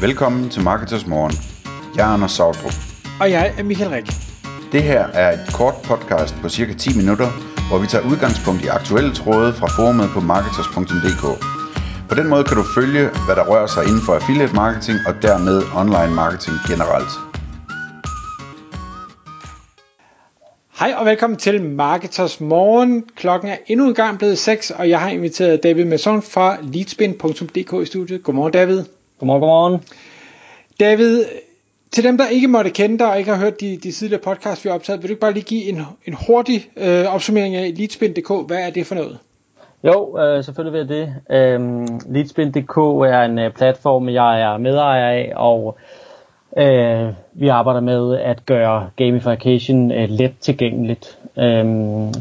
Velkommen til Marketers Morgen. Jeg er Anders Sautrup. Og jeg er Michael Rik. Det her er et kort podcast på cirka 10 minutter, hvor vi tager udgangspunkt i aktuelle tråde fra forumet på marketers.dk. På den måde kan du følge, hvad der rører sig inden for affiliate marketing og dermed online marketing generelt. Hej og velkommen til Marketers Morgen. Klokken er endnu en gang blevet 6, og jeg har inviteret David Masson fra leadspin.dk i studiet. Godmorgen David. Godmorgen, godmorgen. David, til dem, der ikke måtte kende dig og ikke har hørt de, de tidligere podcasts, vi har optaget, vil du ikke bare lige give en, en hurtig øh, opsummering af leadspin.dk? Hvad er det for noget? Jo, øh, selvfølgelig vil jeg det. Øhm, leadspin.dk er en øh, platform, jeg er medejer af, og øh, vi arbejder med at gøre gamification øh, let tilgængeligt øh,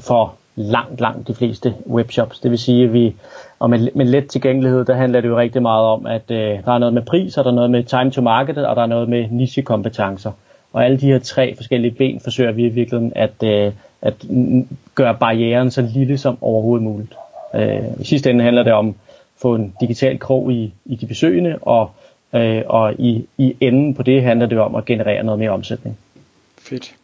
for langt, langt de fleste webshops. Det vil sige, at vi, og med, med let tilgængelighed, der handler det jo rigtig meget om, at øh, der er noget med pris, og der er noget med time to market, og der er noget med nichekompetencer. Og alle de her tre forskellige ben forsøger vi i virkeligheden at, øh, at gøre barrieren så lille som overhovedet muligt. Øh, I sidste ende handler det om at få en digital krog i, i de besøgende, og, øh, og i, i enden på det handler det om at generere noget mere omsætning. Fedt.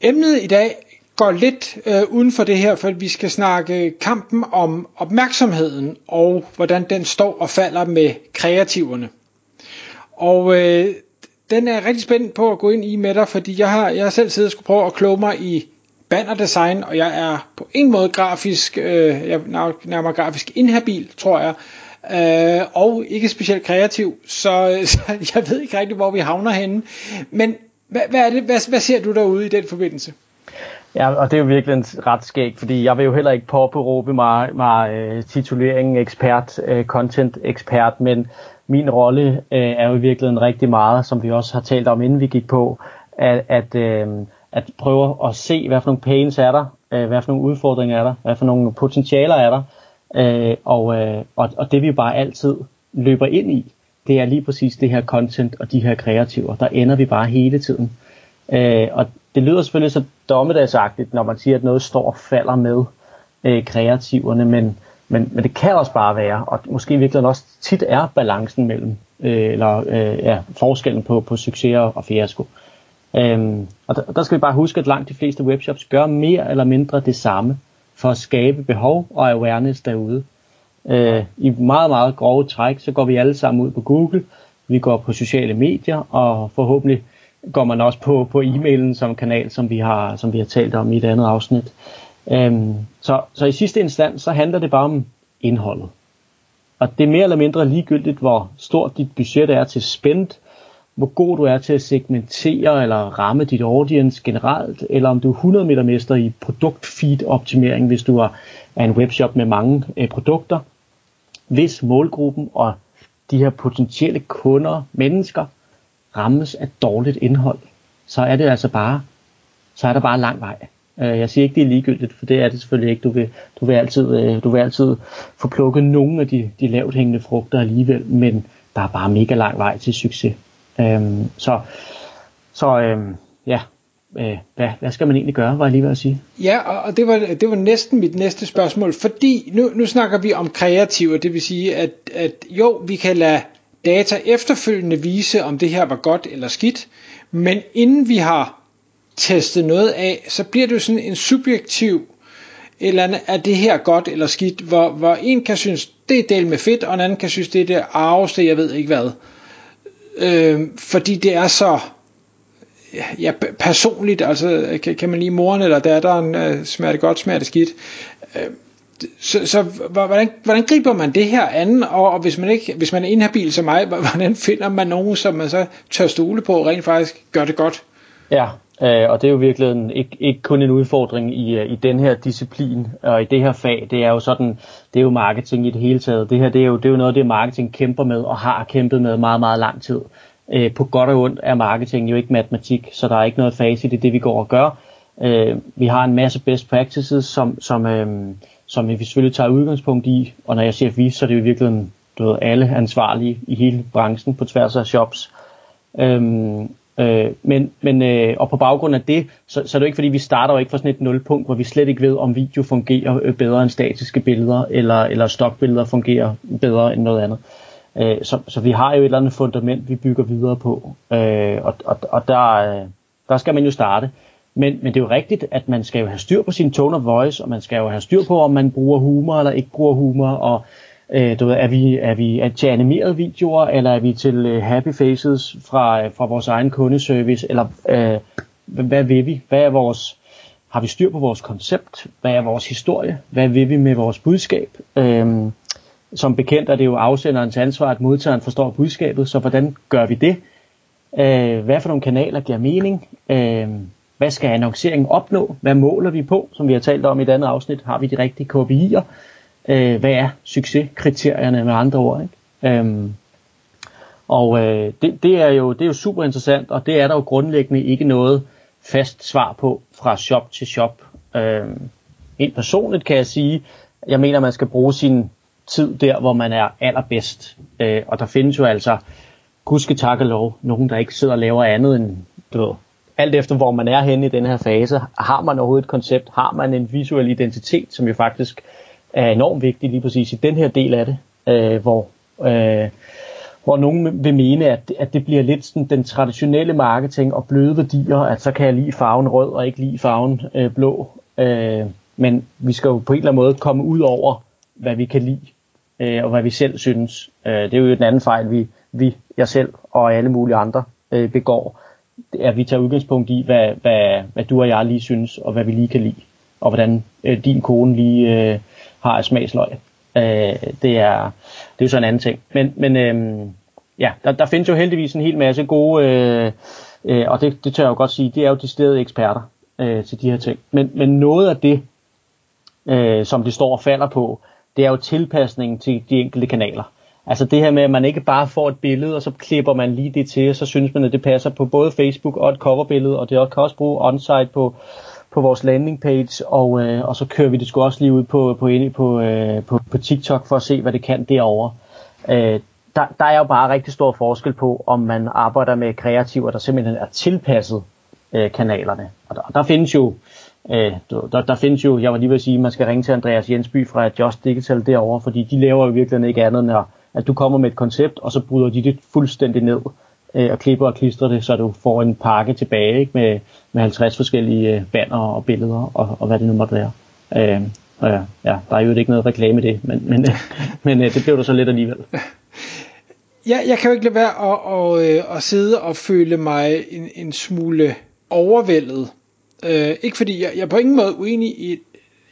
Emnet i dag går lidt øh, uden for det her, for vi skal snakke kampen om opmærksomheden og hvordan den står og falder med kreativerne. Og øh, den er rigtig spændt på at gå ind i med dig, fordi jeg har, jeg har selv siddet og skulle prøve at kloge mig i bannerdesign, og jeg er på en måde grafisk, øh, jeg er nærmere grafisk inhabil, tror jeg, øh, og ikke specielt kreativ, så, så jeg ved ikke rigtig, hvor vi havner henne. Men hvad, hvad, er det, hvad, hvad ser du derude i den forbindelse? Ja, og det er jo virkelig en ret skæg, fordi jeg vil jo heller ikke påberåbe mig, mig øh, uh, tituleringen ekspert, uh, content ekspert, men min rolle uh, er jo i virkeligheden rigtig meget, som vi også har talt om, inden vi gik på, at, at, uh, at prøve at se, hvad for nogle pains er der, uh, hvad for nogle udfordringer er der, hvad for nogle potentialer er der, uh, og, uh, og, og det vi bare altid løber ind i, det er lige præcis det her content og de her kreativer. Der ender vi bare hele tiden. Uh, og det lyder selvfølgelig så dommedagsagtigt, når man siger, at noget står og falder med øh, kreativerne, men, men, men det kan også bare være, og måske virkelig også tit er balancen mellem, øh, eller øh, ja, forskellen på, på succes og fiasko. Øhm, og der, der skal vi bare huske, at langt de fleste webshops gør mere eller mindre det samme for at skabe behov og awareness derude. Øh, I meget, meget grove træk, så går vi alle sammen ud på Google, vi går på sociale medier, og forhåbentlig går man også på, på e-mailen som kanal, som vi har, som vi har talt om i et andet afsnit. Øhm, så, så i sidste instans, så handler det bare om indholdet. Og det er mere eller mindre ligegyldigt, hvor stort dit budget er til spend, hvor god du er til at segmentere eller ramme dit audience generelt, eller om du er 100 meter mester i produktfeed optimering, hvis du er en webshop med mange øh, produkter. Hvis målgruppen og de her potentielle kunder, mennesker, rammes af dårligt indhold, så er det altså bare, så er der bare lang vej. Øh, jeg siger ikke, det er ligegyldigt, for det er det selvfølgelig ikke. Du vil, du vil, altid, øh, du vil altid få plukket nogle af de, de lavt hængende frugter alligevel, men der er bare mega lang vej til succes. Øhm, så så øhm, ja, øh, hvad, hvad skal man egentlig gøre, var jeg lige ved at sige. Ja, og det var, det var næsten mit næste spørgsmål, fordi nu, nu snakker vi om kreativ, det vil sige, at, at jo, vi kan lade data efterfølgende vise, om det her var godt eller skidt, men inden vi har testet noget af, så bliver det jo sådan en subjektiv eller andet, er det her godt eller skidt, hvor, hvor en kan synes, det er del med fedt, og en anden kan synes, det er det arveste, jeg ved ikke hvad. Øh, fordi det er så ja, personligt, altså kan, kan man lige moren eller datteren, øh, smager det godt, smager det skidt. Øh, så, så hvordan, hvordan griber man det her an, og, og hvis man ikke, hvis man er inhabil som mig, hvordan finder man nogen, som man så tør stole på, og rent faktisk gør det godt? Ja, øh, og det er jo virkelig en, ikke, ikke kun en udfordring i, øh, i den her disciplin, og i det her fag, det er jo sådan, det er jo marketing i det hele taget. Det her, det er jo, det er jo noget det, marketing kæmper med, og har kæmpet med meget, meget lang tid. Øh, på godt og ondt er marketing jo ikke matematik, så der er ikke noget facit i det, vi går og gør. Øh, vi har en masse best practices, som, som øh, som vi selvfølgelig tager udgangspunkt i, og når jeg siger vi, så er det jo virkelig du ved, alle ansvarlige i hele branchen på tværs af shops. Øhm, øh, men, men, øh, og på baggrund af det, så, så er det jo ikke fordi, vi starter jo ikke fra sådan et nulpunkt, hvor vi slet ikke ved, om video fungerer øh, bedre end statiske billeder, eller, eller stokbilleder fungerer bedre end noget andet. Øh, så, så vi har jo et eller andet fundament, vi bygger videre på, øh, og, og, og der, øh, der skal man jo starte. Men, men det er jo rigtigt, at man skal jo have styr på sin tone of voice, og man skal jo have styr på, om man bruger humor eller ikke bruger humor, og øh, du ved, er, vi, er vi er til animerede videoer, eller er vi til øh, happy faces fra, øh, fra vores egen kundeservice, eller øh, hvad vil vi? Hvad er vores, har vi styr på vores koncept? Hvad er vores historie? Hvad vil vi med vores budskab? Øh, som bekendt er det jo afsenderens ansvar, at modtageren forstår budskabet, så hvordan gør vi det? Øh, hvad for nogle kanaler giver mening? Øh, hvad skal annonceringen opnå? Hvad måler vi på, som vi har talt om i et andet afsnit? Har vi de rigtige KPI'er? Øh, hvad er succeskriterierne med andre ord? Ikke? Øhm, og øh, det, det, er jo, det er jo super interessant, og det er der jo grundlæggende ikke noget fast svar på fra shop til shop. Øhm, helt personligt kan jeg sige, jeg mener, man skal bruge sin tid der, hvor man er allerbedst. Øh, og der findes jo altså, gudske tak og lov, nogen, der ikke sidder og laver andet end, du ved, alt efter hvor man er henne i den her fase, har man overhovedet et koncept, har man en visuel identitet, som jo faktisk er enormt vigtig lige præcis i den her del af det, øh, hvor, øh, hvor nogen vil mene, at, at det bliver lidt sådan den traditionelle marketing og bløde værdier, at så kan jeg lide farven rød og ikke lide farven øh, blå. Øh, men vi skal jo på en eller anden måde komme ud over, hvad vi kan lide, øh, og hvad vi selv synes. Øh, det er jo den anden fejl, vi, vi, jeg selv og alle mulige andre øh, begår at vi tager udgangspunkt i, hvad, hvad, hvad du og jeg lige synes, og hvad vi lige kan lide, og hvordan øh, din kone lige øh, har et smagsløg. Øh, det, er, det er jo så en anden ting. Men, men øh, ja, der, der findes jo heldigvis en hel masse gode, øh, øh, og det, det tør jeg jo godt sige, det er jo de steder eksperter øh, til de her ting. Men, men noget af det, øh, som det står og falder på, det er jo tilpasningen til de enkelte kanaler. Altså det her med, at man ikke bare får et billede, og så klipper man lige det til, og så synes man, at det passer på både Facebook og et coverbillede, og det kan også bruge onsite på, på vores landing page, og, øh, og så kører vi det sgu også lige ud på, på, på, øh, på, på TikTok for at se, hvad det kan derovre. Øh, der, der er jo bare rigtig stor forskel på, om man arbejder med kreativer, der simpelthen er tilpasset øh, kanalerne. Og der, der findes jo Øh, der, der findes jo, jeg var lige ved at sige, man skal ringe til Andreas Jensby fra Just Digital derovre, fordi de laver jo virkelig ikke andet end at at du kommer med et koncept, og så bryder de det fuldstændig ned, øh, og klipper og klistrer det, så du får en pakke tilbage ikke, med, med 50 forskellige øh, banner og billeder, og, og hvad det nu måtte være. Øh, og ja, ja, der er jo ikke noget reklame i det, men, men, øh, men øh, det blev der så lidt alligevel. Ja, jeg kan jo ikke lade være at, at, at, at sidde og føle mig en, en smule overvældet. Øh, ikke fordi jeg, jeg er på ingen måde uenig i en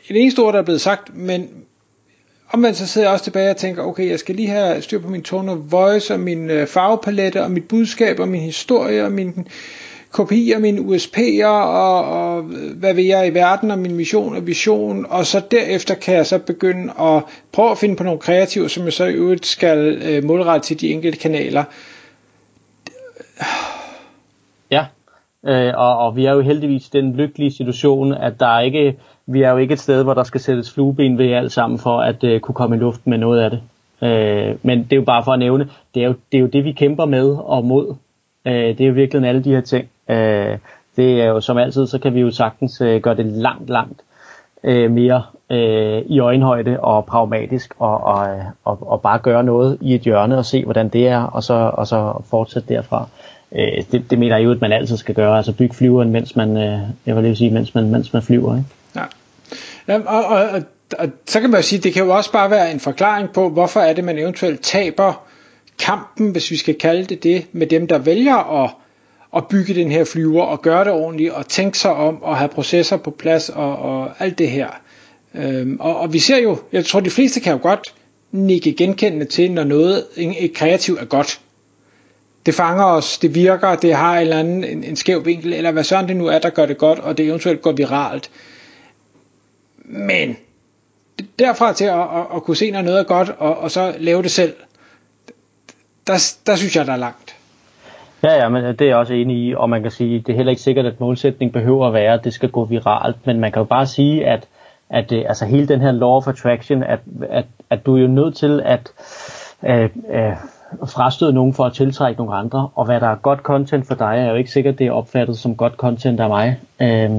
et eneste ord, der er blevet sagt, men, omvendt så sidder jeg også tilbage og tænker, okay, jeg skal lige have styr på min tone of voice, og min øh, farvepalette, og mit budskab, og min historie, og min kopier, mine USP'er, og, og øh, hvad vil jeg i verden, og min mission og vision, og så derefter kan jeg så begynde at prøve at finde på nogle kreative, som jeg så i øvrigt skal øh, målrette til de enkelte kanaler. Ja, øh, og, og vi er jo heldigvis i den lykkelige situation, at der ikke vi er jo ikke et sted, hvor der skal sættes flueben ved alt sammen for at øh, kunne komme i luften med noget af det. Øh, men det er jo bare for at nævne, det er jo det, er jo det vi kæmper med og mod. Øh, det er jo virkelig alle de her ting. Øh, det er jo som altid, så kan vi jo sagtens øh, gøre det langt, langt øh, mere øh, i øjenhøjde og pragmatisk og, og, og, og bare gøre noget i et hjørne og se, hvordan det er, og så, og så fortsætte derfra. Øh, det, det mener jeg jo, at man altid skal gøre, altså bygge flyveren, mens man, øh, jeg vil lige sige, mens man, mens man flyver. Ikke? Ja. ja og, og, og, og så kan man jo sige, det kan jo også bare være en forklaring på, hvorfor er det, man eventuelt taber kampen, hvis vi skal kalde det det, med dem, der vælger at, at bygge den her flyver og gøre det ordentligt og tænke sig om og have processer på plads og, og alt det her. Øhm, og, og vi ser jo, jeg tror de fleste kan jo godt nikke genkendende til, når noget et kreativt er godt. Det fanger os, det virker, det har en eller anden en, en skæv vinkel, eller hvad sådan det nu er, der gør det godt, og det eventuelt går viralt. Men derfra til at, at, at kunne se, når noget er godt, og, og så lave det selv, der, der synes jeg, der er langt. Ja, ja, men det er jeg også enig i, og man kan sige, det er heller ikke sikkert, at målsætningen behøver at være, at det skal gå viralt, men man kan jo bare sige, at, at øh, altså hele den her law of attraction, at, at, at du er jo nødt til at øh, øh, frastøde nogen for at tiltrække nogle andre, og hvad der er godt content for dig, er jo ikke sikkert, det er opfattet som godt content af mig. Øh,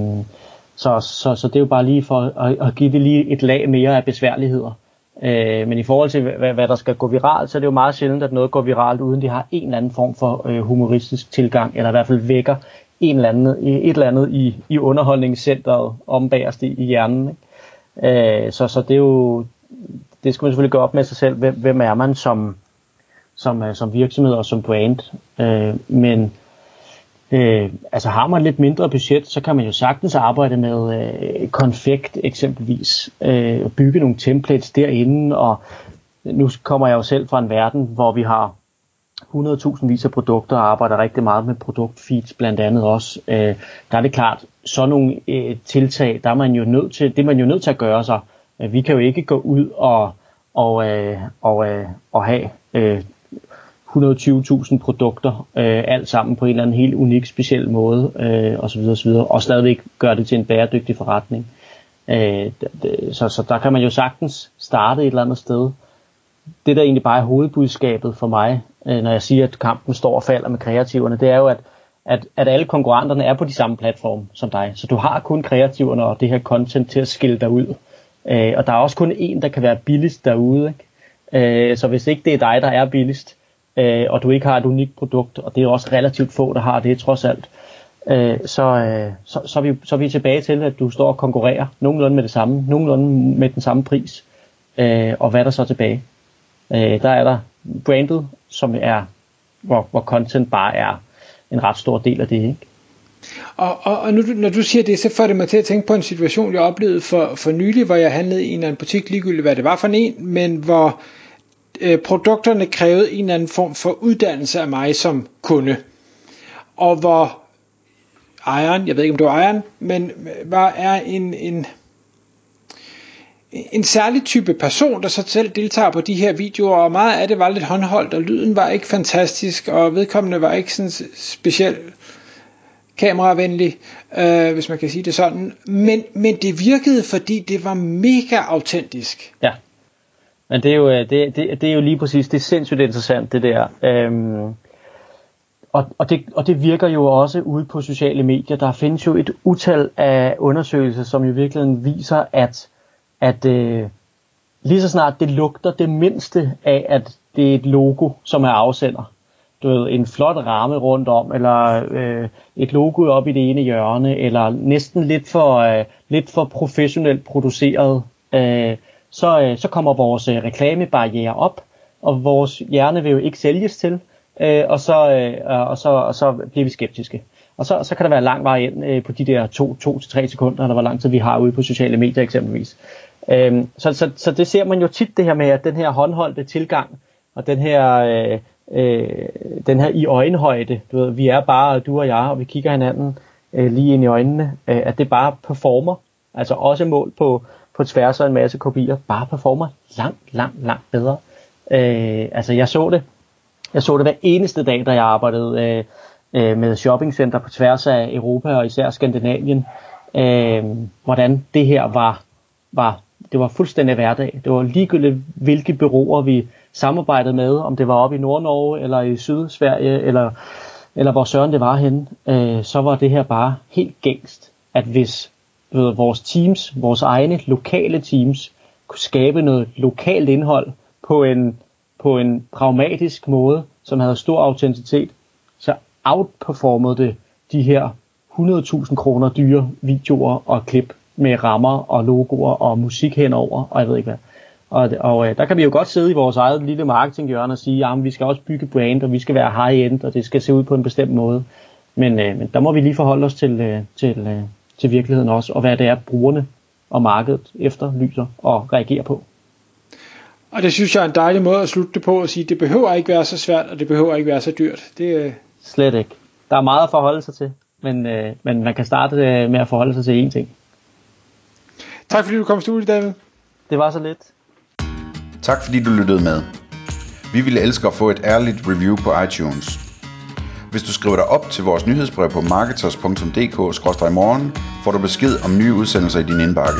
så, så, så det er jo bare lige for at, at give det lige et lag mere af besværligheder. Øh, men i forhold til, hvad, hvad der skal gå viralt, så er det jo meget sjældent, at noget går viralt, uden de har en eller anden form for øh, humoristisk tilgang, eller i hvert fald vækker en eller anden, et eller andet i, i underholdningscenteret om bagerst i, i hjernen. Ikke? Øh, så, så det er jo, det skal man selvfølgelig gøre op med sig selv, hvem, hvem er man som, som, øh, som virksomhed og som brand. Øh, men øh, altså har man lidt mindre budget, så kan man jo sagtens arbejde med øh, konfekt eksempelvis, øh, og bygge nogle templates derinde, og nu kommer jeg jo selv fra en verden, hvor vi har 100.000 vis af produkter og arbejder rigtig meget med produktfeeds blandt andet også. Øh, der er det klart, så nogle øh, tiltag, der er man jo nødt til, det er man jo nødt til at gøre sig. Øh, vi kan jo ikke gå ud og, og, øh, og, øh, og have øh, 120.000 produkter, øh, alt sammen på en eller anden helt unik, speciel måde, øh, osv. osv. og stadigvæk gøre det til en bæredygtig forretning. Øh, så, så der kan man jo sagtens starte et eller andet sted. Det der egentlig bare er hovedbudskabet for mig, øh, når jeg siger, at kampen står og falder med kreativerne, det er jo, at, at, at alle konkurrenterne er på de samme platform som dig. Så du har kun kreativerne og det her content til at skille dig ud. Øh, og der er også kun én, der kan være billigst derude. Ikke? Øh, så hvis ikke det er dig, der er billigst, øh, og du ikke har et unikt produkt, og det er også relativt få, der har det trods alt, øh, så, øh, så, så, er vi, så er vi tilbage til, at du står og konkurrerer nogenlunde med det samme, nogenlunde med den samme pris, øh, og hvad er der så tilbage? Øh, der er der brandet, som er, hvor, hvor content bare er en ret stor del af det, ikke? Og, og, og nu, når du siger det, så får det mig til at tænke på en situation, jeg oplevede for, for nylig, hvor jeg handlede i en eller anden butik, ligegyldigt hvad det var for en, men hvor øh, produkterne krævede en eller anden form for uddannelse af mig som kunde. Og hvor ejeren, jeg ved ikke om det var ejeren, men øh, var er en, en, en særlig type person, der så selv deltager på de her videoer, og meget af det var lidt håndholdt, og lyden var ikke fantastisk, og vedkommende var ikke sådan specielt kameravenlig, øh, hvis man kan sige det sådan. Men, men det virkede, fordi det var mega autentisk. Ja. Men det er jo, øh, det, det, det er jo lige præcis, det er sindssygt interessant, det der. Øhm, og, og, det, og det virker jo også ude på sociale medier. Der findes jo et utal af undersøgelser, som i virkeligheden viser, at, at øh, lige så snart det lugter det mindste af, at det er et logo, som er afsender. Du ved, en flot ramme rundt om, eller øh, et logo op i det ene hjørne, eller næsten lidt for, øh, lidt for professionelt produceret. Øh, så, øh, så kommer vores øh, reklamebarriere op, og vores hjerne vil jo ikke sælges til, øh, og, så, øh, og, så, og så bliver vi skeptiske. Og så, så kan der være lang vej ind øh, på de der 2-3 sekunder, eller hvor lang tid vi har ude på sociale medier eksempelvis. Øhm, så, så, så det ser man jo tit det her med, at den her håndholdte tilgang, og den her, øh, øh, den her i øjenhøjde, du ved, vi er bare du og jeg, og vi kigger hinanden øh, lige ind i øjnene, øh, at det bare performer, altså også mål på, på tværs af en masse kopier, bare performer langt, langt, langt bedre. Øh, altså jeg så det, jeg så det hver eneste dag, da jeg arbejdede øh, øh, med shoppingcenter på tværs af Europa og især Skandinavien, øh, hvordan det her var, var, det var fuldstændig hverdag. Det var ligegyldigt, hvilke bureauer vi samarbejdede med, om det var oppe i Nord-Norge eller i Sydsverige, eller, eller hvor søren det var henne, øh, så var det her bare helt gængst, at hvis ved, vores teams, vores egne lokale teams, kunne skabe noget lokalt indhold på en, på en pragmatisk måde, som havde stor autenticitet, så outperformede det de her 100.000 kroner dyre videoer og klip med rammer og logoer og musik henover, og jeg ved ikke hvad. Og, og øh, der kan vi jo godt sidde i vores eget lille marketinghjørne og sige, at vi skal også bygge brand, og vi skal være high-end, og det skal se ud på en bestemt måde. Men, øh, men der må vi lige forholde os til, øh, til, øh, til virkeligheden også, og hvad det er, brugerne og markedet efterlyser og reagerer på. Og det synes jeg er en dejlig måde at slutte det på og sige, det behøver ikke være så svært, og det behøver ikke være så dyrt. Det, øh... Slet ikke. Der er meget at forholde sig til, men, øh, men man kan starte øh, med at forholde sig til én ting. Tak fordi du kom i studiet, David. Det var så lidt. Tak fordi du lyttede med. Vi ville elske at få et ærligt review på iTunes. Hvis du skriver dig op til vores nyhedsbrev på marketers.dk-morgen, får du besked om nye udsendelser i din indbakke.